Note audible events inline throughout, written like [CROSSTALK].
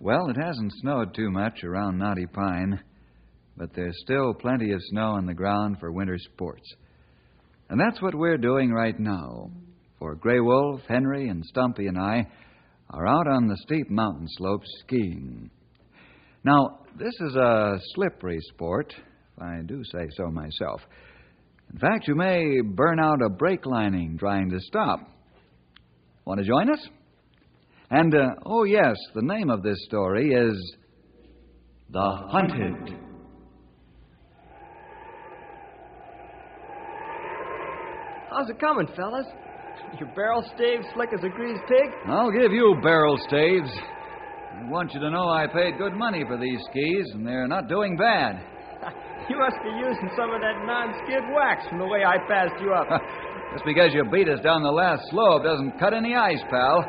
Well, it hasn't snowed too much around Knotty Pine, but there's still plenty of snow on the ground for winter sports. And that's what we're doing right now. For Grey Wolf, Henry, and Stumpy and I are out on the steep mountain slopes skiing. Now, this is a slippery sport, if I do say so myself. In fact, you may burn out a brake lining trying to stop. Want to join us? And, uh, oh, yes, the name of this story is The Hunted. How's it coming, fellas? Your barrel staves slick as a greased pig? I'll give you barrel staves. I want you to know I paid good money for these skis, and they're not doing bad. [LAUGHS] You must be using some of that non-skid wax from the way I passed you up. [LAUGHS] Just because you beat us down the last slope doesn't cut any ice, pal.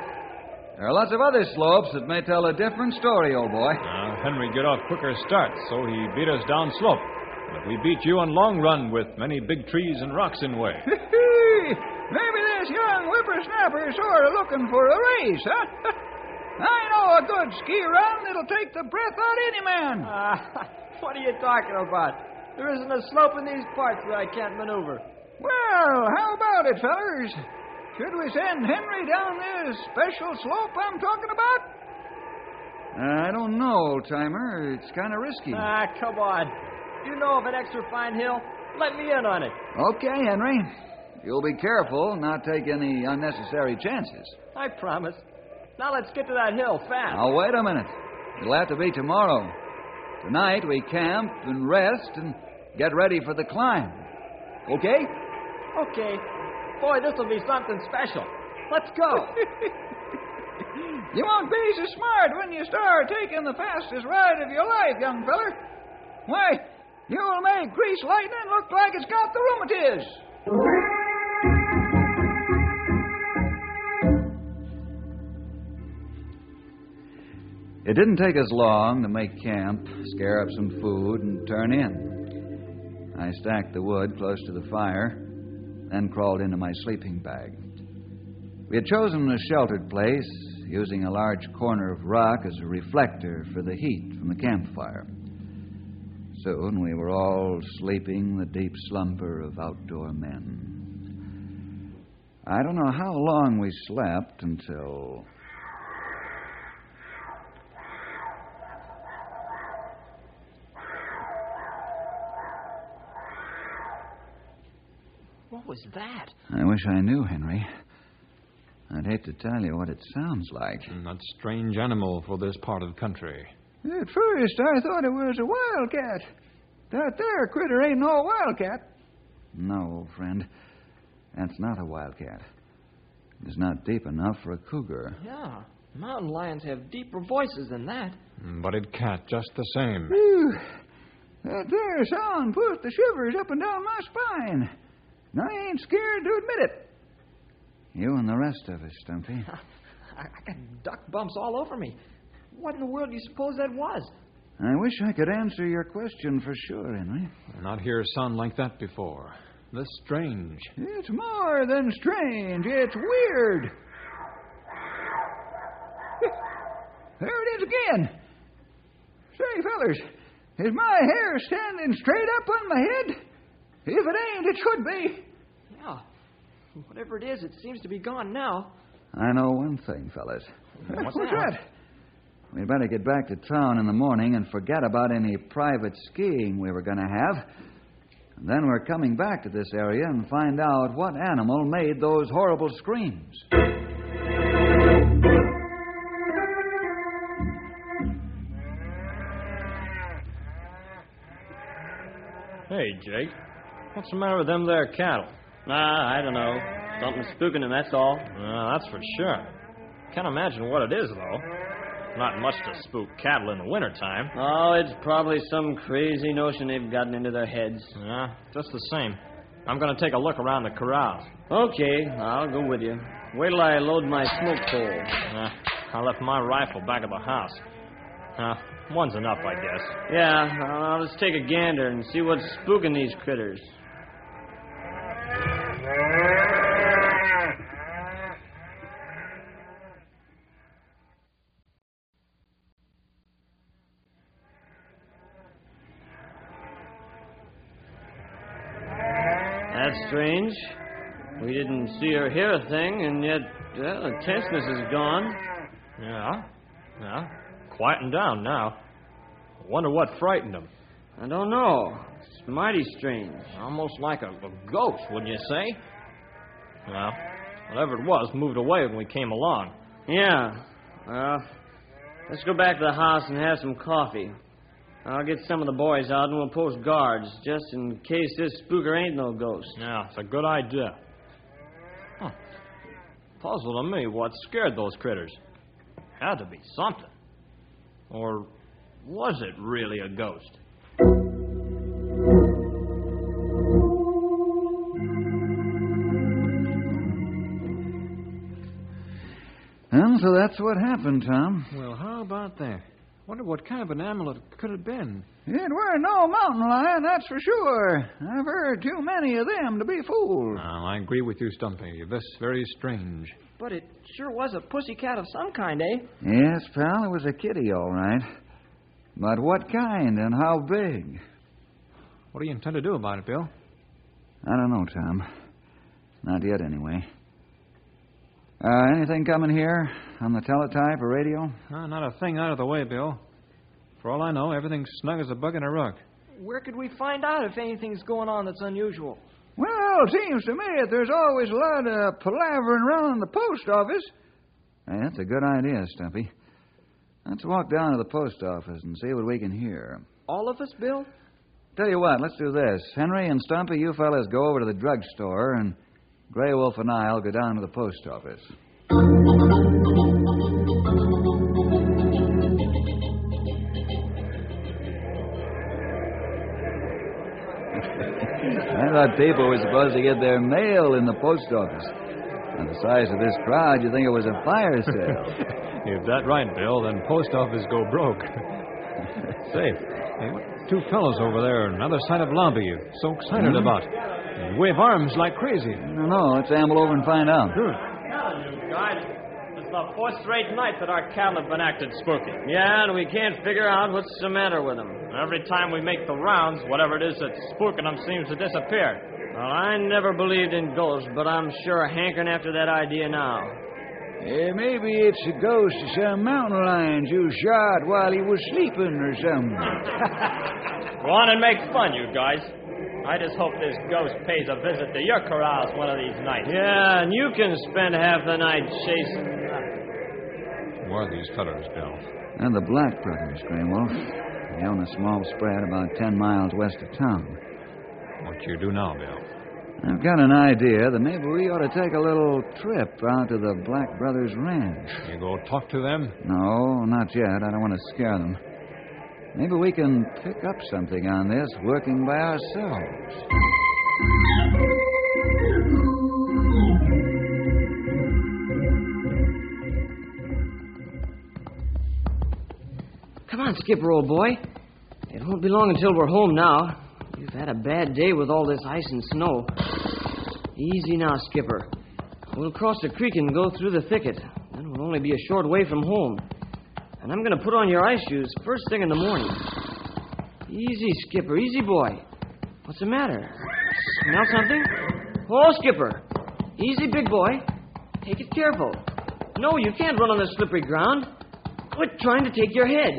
There are lots of other slopes that may tell a different story, old boy. Uh, Henry get off quicker start, so he beat us down slope. But we beat you on long run with many big trees and rocks in way. [LAUGHS] Maybe this young whippersnapper is sort of looking for a race, huh? [LAUGHS] I know a good ski run that'll take the breath out of any man. Uh, [LAUGHS] what are you talking about? There isn't a slope in these parts that I can't maneuver. Well, how about it, fellers? Should we send Henry down this special slope I'm talking about? I don't know, old timer. It's kind of risky. Ah, come on. You know of an extra fine hill? Let me in on it. Okay, Henry. You'll be careful, not take any unnecessary chances. I promise. Now let's get to that hill fast. Now, wait a minute. It'll have to be tomorrow. Tonight we camp and rest and get ready for the climb. Okay? Okay. Boy, this'll be something special. Let's go. [LAUGHS] you won't be so smart when you start taking the fastest ride of your life, young feller. Why, you'll make Grease Lightning look like it's got the rheumatiz. It didn't take us long to make camp, scare up some food, and turn in. I stacked the wood close to the fire, then crawled into my sleeping bag. We had chosen a sheltered place, using a large corner of rock as a reflector for the heat from the campfire. Soon we were all sleeping the deep slumber of outdoor men. I don't know how long we slept until. What was that? I wish I knew, Henry. I'd hate to tell you what it sounds like. Mm, not strange animal for this part of the country. At first, I thought it was a wildcat. That there critter ain't no wildcat. No, old friend. That's not a wildcat. It's not deep enough for a cougar. Yeah. Mountain lions have deeper voices than that. Mm, but it cat just the same. Whew. That there sound put the shivers up and down my spine. And I ain't scared to admit it. You and the rest of us, Stumpy. [LAUGHS] I, I got duck bumps all over me. What in the world do you suppose that was? I wish I could answer your question for sure, Henry. Not hear a sound like that before. This strange. It's more than strange. It's weird. There it is again. Say, fellers, is my hair standing straight up on my head? If it ain't, it should be. Yeah. Whatever it is, it seems to be gone now. I know one thing, fellas. What's, What's that? that? We'd better get back to town in the morning and forget about any private skiing we were going to have. And then we're coming back to this area and find out what animal made those horrible screams. Hey, Jake. What's the matter with them there cattle? Ah, I don't know. Something's spooking him, that's all. Uh, that's for sure. Can't imagine what it is, though. Not much to spook cattle in the wintertime. Oh, it's probably some crazy notion they've gotten into their heads. Yeah, just the same. I'm going to take a look around the corral. Okay, I'll go with you. Wait till I load my smoke pole. Uh, I left my rifle back at the house. Uh, one's enough, I guess. Yeah, I'll just take a gander and see what's spooking these critters. That's strange. We didn't see or hear a thing, and yet well, the tenseness is gone. Yeah, yeah. Quieting down now. I wonder what frightened them. I don't know. It's mighty strange. Almost like a, a ghost, wouldn't you say? Well, whatever it was moved away when we came along. Yeah. Well, let's go back to the house and have some coffee. I'll get some of the boys out and we'll post guards just in case this spooker ain't no ghost. Yeah, it's a good idea. Huh. Puzzle to me what scared those critters. Had to be something. Or was it really a ghost? And so that's what happened, Tom. Well, how about that? Wonder what kind of an animal it could have been. It weren't no mountain lion, that's for sure. I've heard too many of them to be fooled. Well, I agree with you, Stumpy. This very strange. But it sure was a pussy cat of some kind, eh? Yes, pal, it was a kitty, all right. But what kind and how big? What do you intend to do about it, Bill? I don't know, Tom. Not yet, anyway. Uh, anything coming here on the teletype or radio? Uh, not a thing out of the way, Bill. For all I know, everything's snug as a bug in a rug. Where could we find out if anything's going on that's unusual? Well, it seems to me that there's always a lot of palavering around the post office. Hey, that's a good idea, Stumpy. Let's walk down to the post office and see what we can hear. All of us, Bill? Tell you what, let's do this. Henry and Stumpy, you fellas go over to the drugstore, and Grey Wolf and I'll go down to the post office. I thought people were supposed to get their mail in the post office. And the size of this crowd, you'd think it was a fire sale. [LAUGHS] If that right, Bill, then post office go broke. [LAUGHS] Say, hey, what two fellows over there on the other side of the lobby you so excited hmm? about? They wave arms like crazy. No, don't. Let's amble over and find out. Good. you guys. It's the fourth straight night that our cattle have been acted spooky. Yeah, and we can't figure out what's the matter with them. Every time we make the rounds, whatever it is that's spooking them seems to disappear. Well, I never believed in ghosts, but I'm sure hankering after that idea now. Eh, maybe it's a ghost of some mountain lions you shot while he was sleeping or something. [LAUGHS] Go on and make fun, you guys. I just hope this ghost pays a visit to your corrals one of these nights. Yeah, and you can spend half the night chasing. Who are these fellows, Bill? And the Black Brothers, Grey Wolf. They own a small spread about ten miles west of town. What you do now, Bill? I've got an idea that maybe we ought to take a little trip out to the Black Brothers Ranch. You go talk to them? No, not yet. I don't want to scare them. Maybe we can pick up something on this working by ourselves. Come on, Skipper, old boy. It won't be long until we're home now. You've had a bad day with all this ice and snow. Easy now, Skipper. We'll cross the creek and go through the thicket. Then we'll only be a short way from home. And I'm going to put on your ice shoes first thing in the morning. Easy, Skipper. Easy, boy. What's the matter? Smell something? Oh, Skipper. Easy, big boy. Take it careful. No, you can't run on the slippery ground. Quit trying to take your head.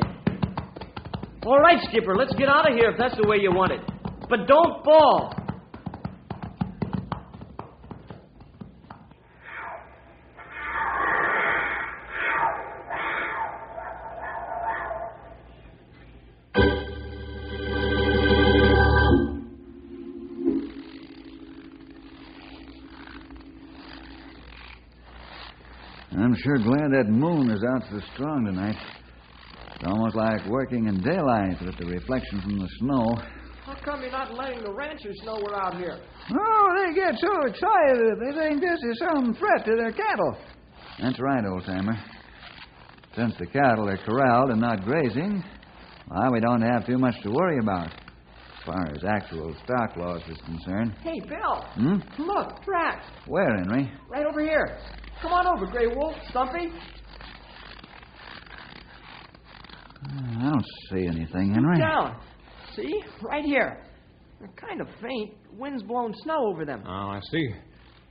All right, Skipper, let's get out of here if that's the way you want it. But don't fall. I'm sure glad that moon is out so strong tonight. It's almost like working in daylight with the reflection from the snow. How come you're not letting the ranchers know we're out here? Oh, they get so excited. They think this is some threat to their cattle. That's right, old timer. Since the cattle are corralled and not grazing, why, we don't have too much to worry about as far as actual stock loss is concerned. Hey, Bill. Hmm? Look, tracks. Where, Henry? Right over here. Come on over, Grey Wolf. Stumpy. I don't see anything, Henry. Down. See? Right here. They're kind of faint. Wind's blown snow over them. Oh, I see.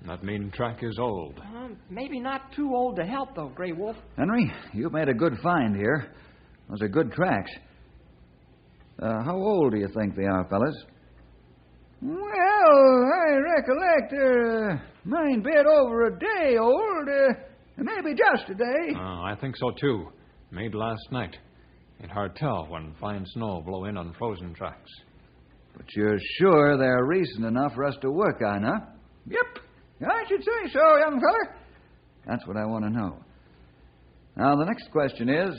That mean track is old. Uh, maybe not too old to help, though, Grey Wolf. Henry, you've made a good find here. Those are good tracks. Uh, how old do you think they are, fellas? Well, I recollect they're a nine bit over a day old. Uh, maybe just a day. Oh, I think so too. Made last night. Ain't hard to tell when fine snow blow in on frozen tracks. But you're sure they're recent enough for us to work on, huh? Yep. I should say so, young feller. That's what I want to know. Now, the next question is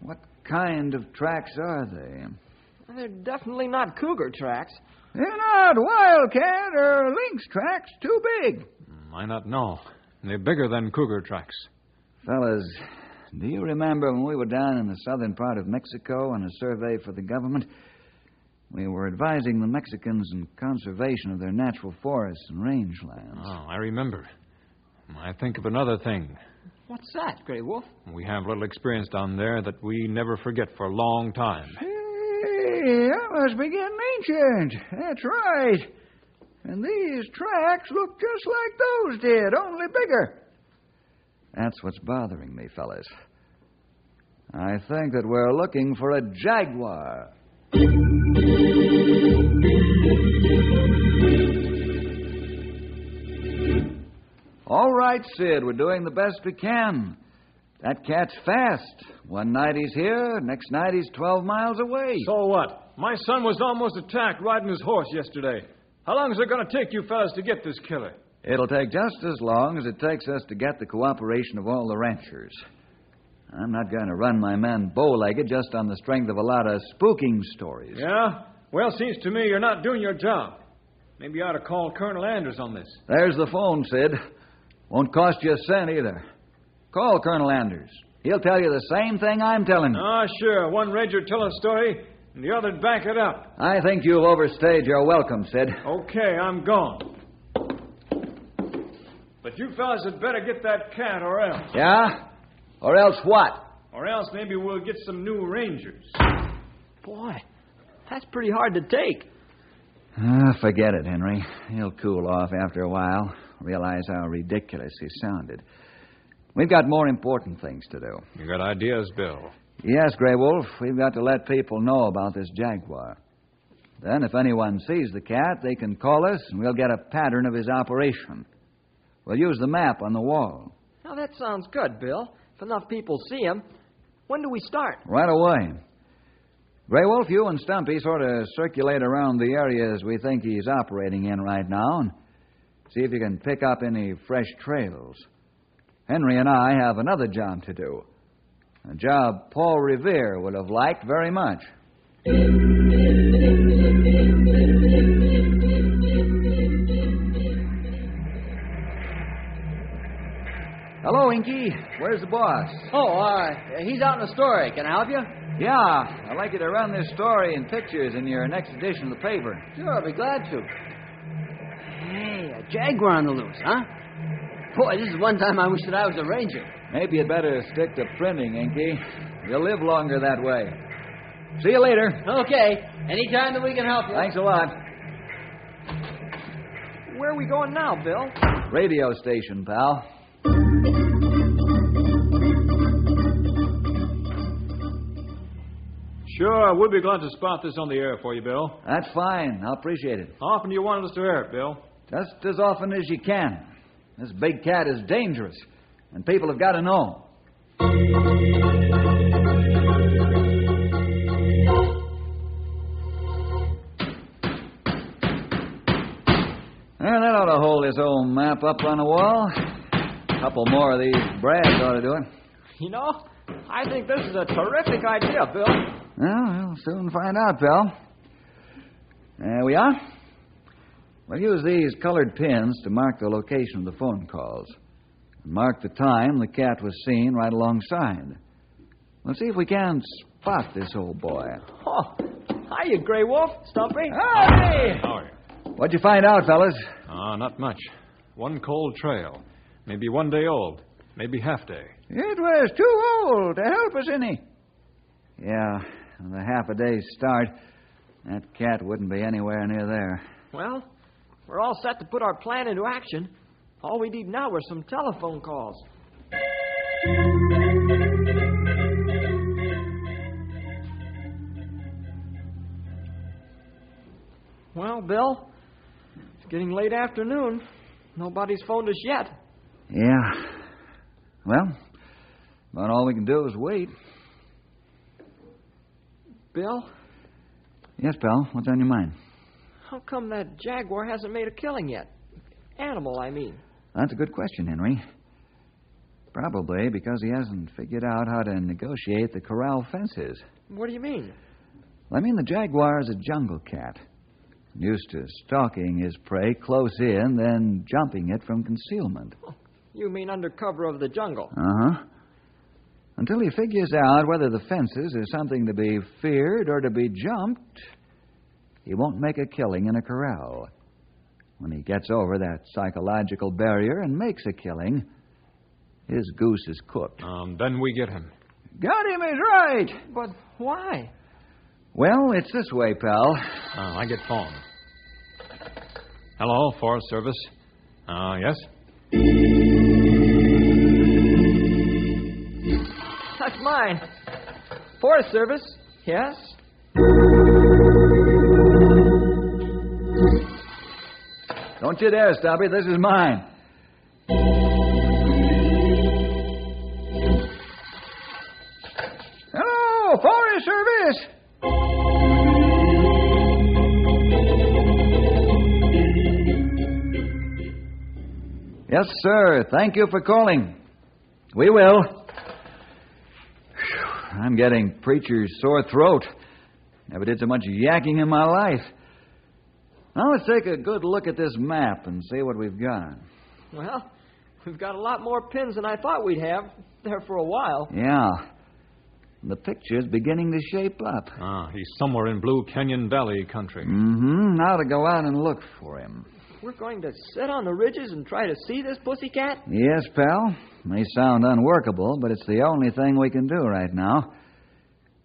what kind of tracks are they? They're definitely not cougar tracks. They're not wildcat or lynx tracks. Too big. I not know. They're bigger than cougar tracks. Fellas, do you remember when we were down in the southern part of Mexico on a survey for the government? We were advising the Mexicans in conservation of their natural forests and rangelands. Oh, I remember. I think of another thing. What's that, Grey Wolf? We have little experience down there that we never forget for a long time. Hey, that must be getting ancient. That's right. And these tracks look just like those did, only bigger. That's what's bothering me, fellas. I think that we're looking for a jaguar. All right, Sid, we're doing the best we can. That cat's fast. One night he's here, next night he's 12 miles away. So what? My son was almost attacked riding his horse yesterday. How long is it going to take you fellas to get this killer? It'll take just as long as it takes us to get the cooperation of all the ranchers. I'm not going to run my men bow legged just on the strength of a lot of spooking stories. Yeah? Well, seems to me you're not doing your job. Maybe you ought to call Colonel Anders on this. There's the phone, Sid. Won't cost you a cent either. Call Colonel Anders. He'll tell you the same thing I'm telling you. Ah, sure. One ranger tell a story, and the other'd back it up. I think you've overstayed your welcome, Sid. Okay, I'm gone. But you fellas had better get that cat, or else. Yeah? Or else what? Or else maybe we'll get some new rangers. Boy, that's pretty hard to take. Ah, forget it, Henry. He'll cool off after a while, realize how ridiculous he sounded. We've got more important things to do. You got ideas, Bill? Yes, Grey Wolf, we've got to let people know about this jaguar. Then, if anyone sees the cat, they can call us and we'll get a pattern of his operation. We'll use the map on the wall. Now, that sounds good, Bill. If enough people see him. When do we start? Right away. Grey Wolf, you and Stumpy sort of circulate around the areas we think he's operating in right now and see if you can pick up any fresh trails. Henry and I have another job to do. A job Paul Revere would have liked very much. Inky. Where's the boss? Oh, uh, he's out in the store. Can I help you? Yeah, I'd like you to run this story in pictures in your next edition of the paper. Sure, I'll be glad to. Hey, a jaguar on the loose, huh? Boy, this is one time I wish that I was a ranger. Maybe you'd better stick to printing, Inky. You'll live longer that way. See you later. Okay, anytime that we can help you. Thanks a lot. Where are we going now, Bill? Radio station, pal. Sure, we'll be glad to spot this on the air for you, Bill. That's fine. I'll appreciate it. How often do you want us to air it, Bill? Just as often as you can. This big cat is dangerous, and people have got to know. Well, that ought to hold this old map up on the wall. A couple more of these brads ought to do it. You know, I think this is a terrific idea, Bill. Well, we'll soon find out, pal. There we are. We'll use these colored pins to mark the location of the phone calls. And mark the time the cat was seen right alongside. We'll see if we can spot this old boy. Oh, hiya, Grey Wolf. Stumpy. Hey! How are you? What'd you find out, fellas? Ah, not much. One cold trail. Maybe one day old. Maybe half day. It was too old to help us any. Yeah, with a half a day's start, that cat wouldn't be anywhere near there. Well, we're all set to put our plan into action. All we need now are some telephone calls. Well, Bill, it's getting late afternoon. Nobody's phoned us yet. Yeah. Well, about all we can do is wait. Bill, Yes, pal. What's on your mind? how come that jaguar hasn't made a killing yet? Animal, I mean. That's a good question, Henry. Probably because he hasn't figured out how to negotiate the corral fences. What do you mean? I mean, the jaguar is a jungle cat. Used to stalking his prey close in, then jumping it from concealment. You mean under cover of the jungle? Uh huh. Until he figures out whether the fences are something to be feared or to be jumped, he won't make a killing in a corral. When he gets over that psychological barrier and makes a killing, his goose is cooked. Um, then we get him. Got him is right. But why? Well, it's this way, pal. Uh, I get phone. Hello, Forest Service. Uh, yes? Forest Service, yes? Don't you dare, stop Stubby. This is mine. Hello, Forest Service. Yes, sir. Thank you for calling. We will. Phew, I'm getting preacher's sore throat. Never did so much yakking in my life. Now let's take a good look at this map and see what we've got. Well, we've got a lot more pins than I thought we'd have there for a while. Yeah. The picture's beginning to shape up. Ah, he's somewhere in Blue Canyon Valley country. Mm-hmm. Now to go out and look for him. We're going to sit on the ridges and try to see this pussycat? Yes, pal. May sound unworkable, but it's the only thing we can do right now.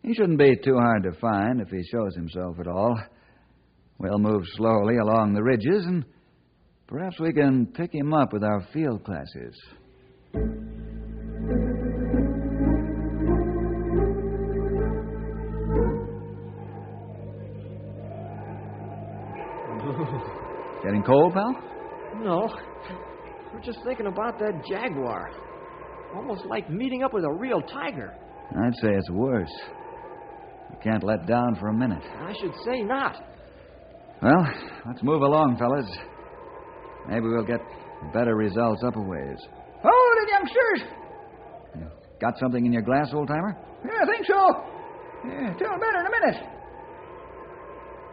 He shouldn't be too hard to find if he shows himself at all. We'll move slowly along the ridges, and perhaps we can pick him up with our field glasses. Getting cold, pal? No. We're just thinking about that jaguar. Almost like meeting up with a real tiger. I'd say it's worse. We can't let down for a minute. I should say not. Well, let's move along, fellas. Maybe we'll get better results up a ways. Hold it, youngsters. You got something in your glass, old timer? Yeah, I think so. Yeah, tell better in a minute.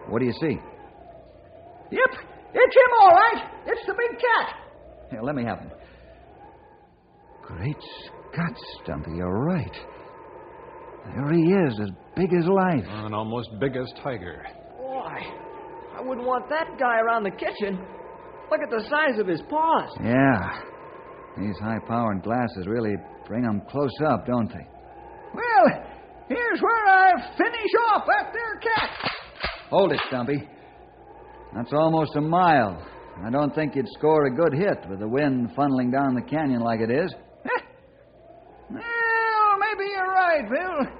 What do you see? Yep, it's him all right. It's the big cat. Here, let me have him. Great Scott, Stumpy, you're right. There he is, as big as life. And almost big as tiger. Boy, I wouldn't want that guy around the kitchen. Look at the size of his paws. Yeah. These high powered glasses really bring 'em close up, don't they? Well, here's where I finish off that there cat. Hold it, Stumpy. That's almost a mile. I don't think you'd score a good hit with the wind funneling down the canyon like it is. [LAUGHS] Well, maybe you're right, Bill.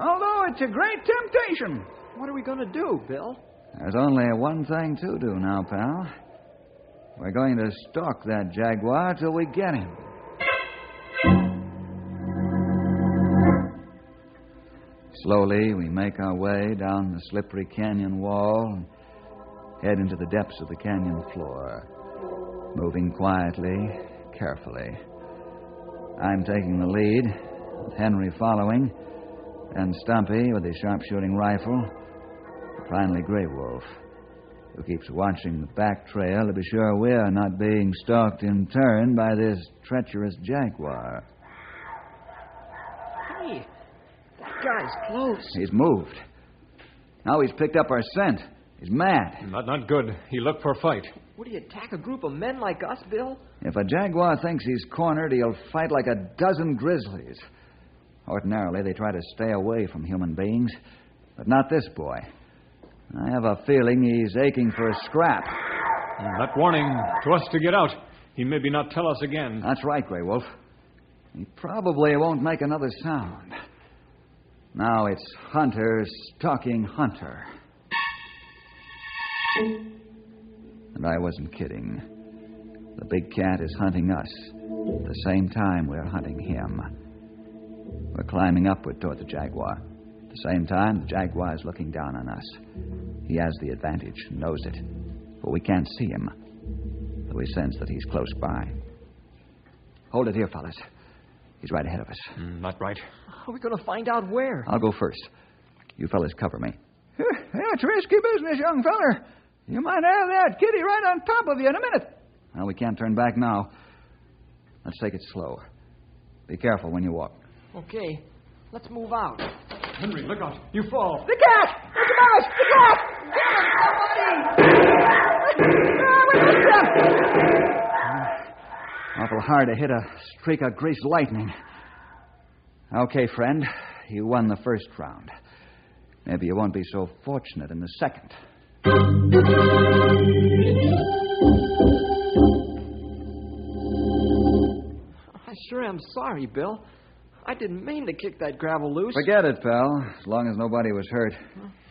Although it's a great temptation. What are we going to do, Bill? There's only one thing to do now, pal. We're going to stalk that jaguar till we get him. Slowly, we make our way down the slippery canyon wall and head into the depths of the canyon floor, moving quietly, carefully. I'm taking the lead, with Henry following, and Stumpy with his sharpshooting rifle. Finally, Grey Wolf, who keeps watching the back trail to be sure we're not being stalked in turn by this treacherous jaguar. Hey, that guy's close. He's moved. Now he's picked up our scent. He's mad. Not, not good. He looked for a fight. Would he attack a group of men like us, Bill? If a jaguar thinks he's cornered, he'll fight like a dozen grizzlies. Ordinarily, they try to stay away from human beings, but not this boy. I have a feeling he's aching for a scrap. That warning to us to get out. He maybe not tell us again. That's right, Grey Wolf. He probably won't make another sound. Now it's Hunter stalking Hunter. And I wasn't kidding. The big cat is hunting us at the same time we're hunting him. We're climbing upward toward the jaguar. At the same time, the jaguar is looking down on us. He has the advantage, knows it. But we can't see him. though we sense that he's close by. Hold it here, fellas. He's right ahead of us. Mm, not right. How are we going to find out where? I'll go first. You fellas cover me. [LAUGHS] That's risky business, young feller. You might have that kitty right on top of you in a minute. Well, we can't turn back now. Let's take it slow. Be careful when you walk. Okay, let's move out. Henry, look out. You fall. The cat! It's a mouse! The cat! Get him, somebody! Ah, we missed him! Awful hard to hit a streak of greased lightning. Okay, friend. You won the first round. Maybe you won't be so fortunate in the second. I sure am sorry, Bill. I didn't mean to kick that gravel loose. Forget it, pal. As long as nobody was hurt.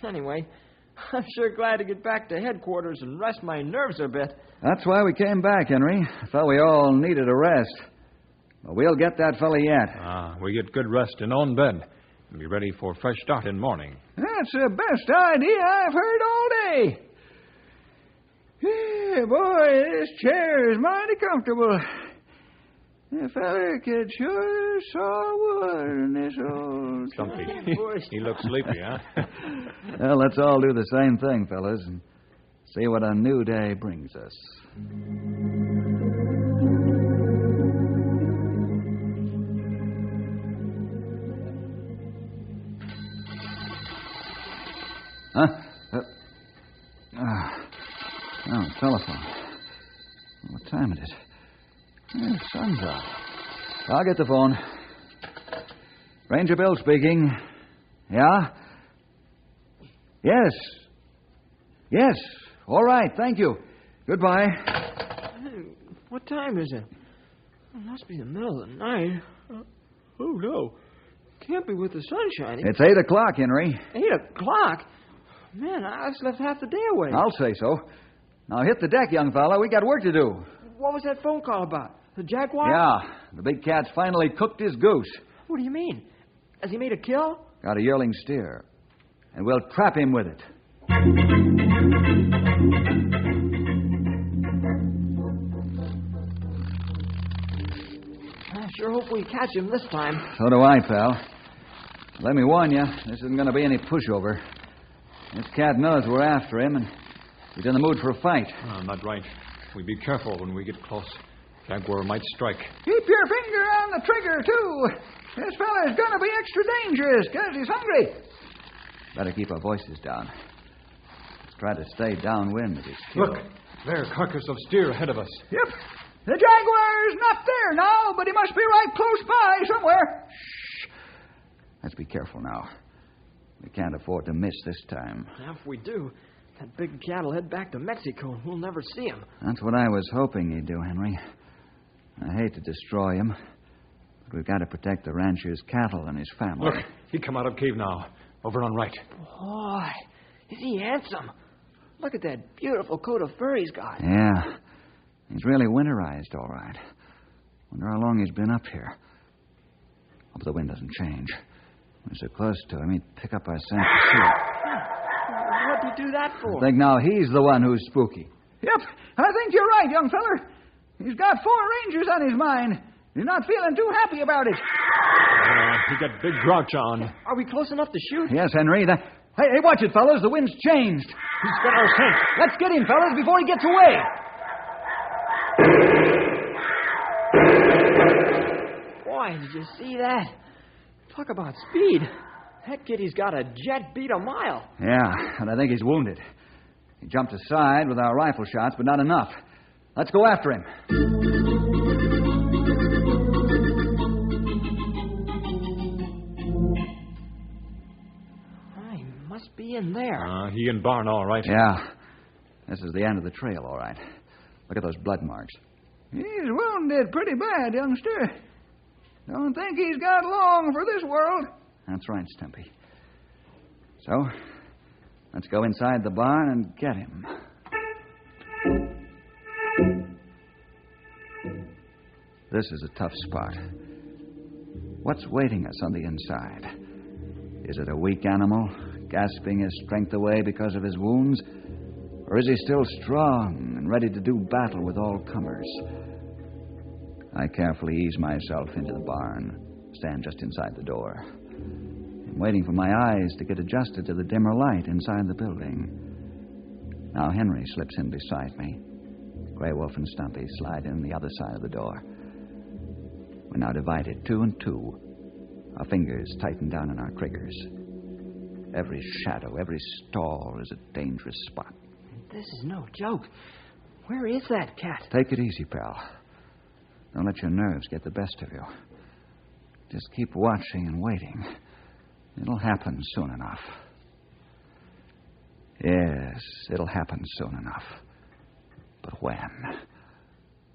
Anyway, [LAUGHS] I'm sure glad to get back to headquarters and rest my nerves a bit. That's why we came back, Henry. I thought we all needed a rest. But we'll get that fella yet. Ah, we get good rest in own bed and be ready for a fresh start in morning. That's the best idea I've heard all Yeah, boy, this chair is mighty comfortable. The feller could sure saw wood in this old. Stumpy. [LAUGHS] he looks sleepy, huh? [LAUGHS] Well, let's all do the same thing, fellas, and see what a new day brings us. Huh? Telephone. What time it is? Oh, sun's out. I'll get the phone. Ranger Bill speaking. Yeah? Yes. Yes. All right, thank you. Goodbye. What time is it? It must be the middle of the night. Uh, oh, no. Can't be with the sun shining. It's eight o'clock, Henry. Eight o'clock? Man, I slept half the day away. I'll say so. Now hit the deck, young fella. We got work to do. What was that phone call about? The jaguar? Yeah, the big cat's finally cooked his goose. What do you mean? Has he made a kill? Got a yearling steer. And we'll trap him with it. I sure hope we catch him this time. So do I, pal. Let me warn you, this isn't going to be any pushover. This cat knows we're after him, and he's in the mood for a fight. Ah, not right. We be careful when we get close. Jaguar might strike. Keep your finger on the trigger, too. This feller's gonna be extra dangerous because he's hungry. Better keep our voices down. Let's try to stay downwind of his kill. Look, there, carcass of steer ahead of us. Yep. The jaguar's not there now, but he must be right close by somewhere. Shh. Let's be careful now. We can't afford to miss this time. Now, if we do, that big cat will head back to Mexico and we'll never see him. That's what I was hoping he'd do, Henry. I hate to destroy him, but we've got to protect the rancher's cattle and his family. Look, he come out of cave now. Over on right. Boy, is he handsome. Look at that beautiful coat of fur he's got. Yeah. He's really winterized, all right. Wonder how long he's been up here. Hope the wind doesn't change. We're so close to him, he'd pick up our scent for sure. What'd you do that for? I think now he's the one who's spooky. Yep, I think you're right, young feller. He's got four rangers on his mind, You're not feeling too happy about it. Uh, he got big grouch on. Are we close enough to shoot? Yes, Henry. That... Hey, hey, watch it, fellas. The wind's changed. He's got our scent. Let's get him, fellas, before he gets away. Boy, did you see that? Talk about speed. That kitty's got a jet beat a mile. Yeah, and I think he's wounded. He jumped aside with our rifle shots, but not enough. Let's go after him. He must be in there. Uh, he in barn, all right. Yeah. This is the end of the trail, all right. Look at those blood marks. He's wounded pretty bad, youngster. Don't think he's got long for this world. That's right, Stumpy. So, let's go inside the barn and get him. This is a tough spot. What's waiting us on the inside? Is it a weak animal, gasping his strength away because of his wounds? Or is he still strong and ready to do battle with all comers? I carefully ease myself into the barn, stand just inside the door. I'm waiting for my eyes to get adjusted to the dimmer light inside the building. Now Henry slips in beside me. Grey Wolf and Stumpy slide in the other side of the door. We're now divided two and two. Our fingers tighten down on our triggers. Every shadow, every stall is a dangerous spot. This is no joke. Where is that cat? Take it easy, pal. Don't let your nerves get the best of you. Just keep watching and waiting. It'll happen soon enough. Yes, it'll happen soon enough. But when?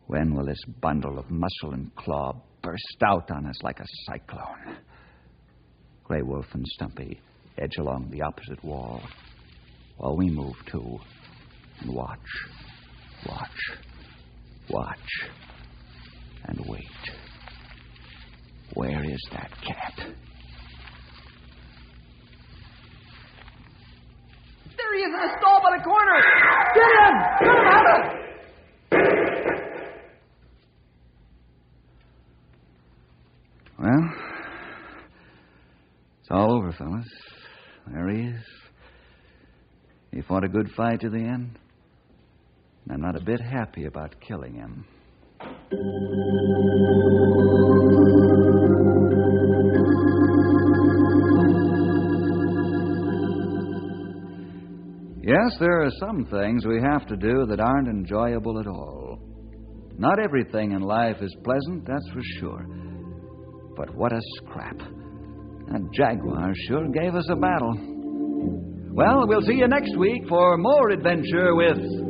When will this bundle of muscle and claw burst out on us like a cyclone? Grey Wolf and Stumpy edge along the opposite wall, while we move too and watch, watch, watch, and wait. Where is that cat? There he is in a stall by the corner. Get him! Get him have it! Well, it's all over, fellas. There he is. He fought a good fight to the end. And I'm not a bit happy about killing him. Yes, there are some things we have to do that aren't enjoyable at all. Not everything in life is pleasant, that's for sure. But what a scrap. That jaguar sure gave us a battle. Well, we'll see you next week for more adventure with.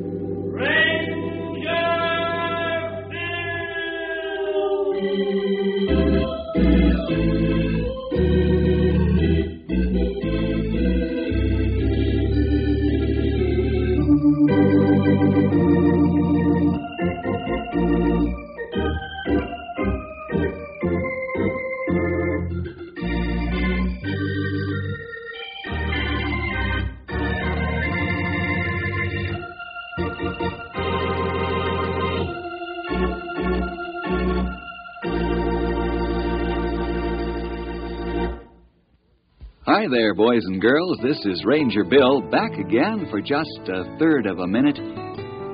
There, boys and girls. This is Ranger Bill back again for just a third of a minute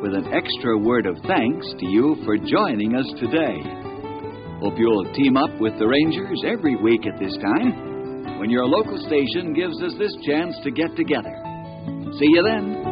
with an extra word of thanks to you for joining us today. Hope you'll team up with the Rangers every week at this time when your local station gives us this chance to get together. See you then.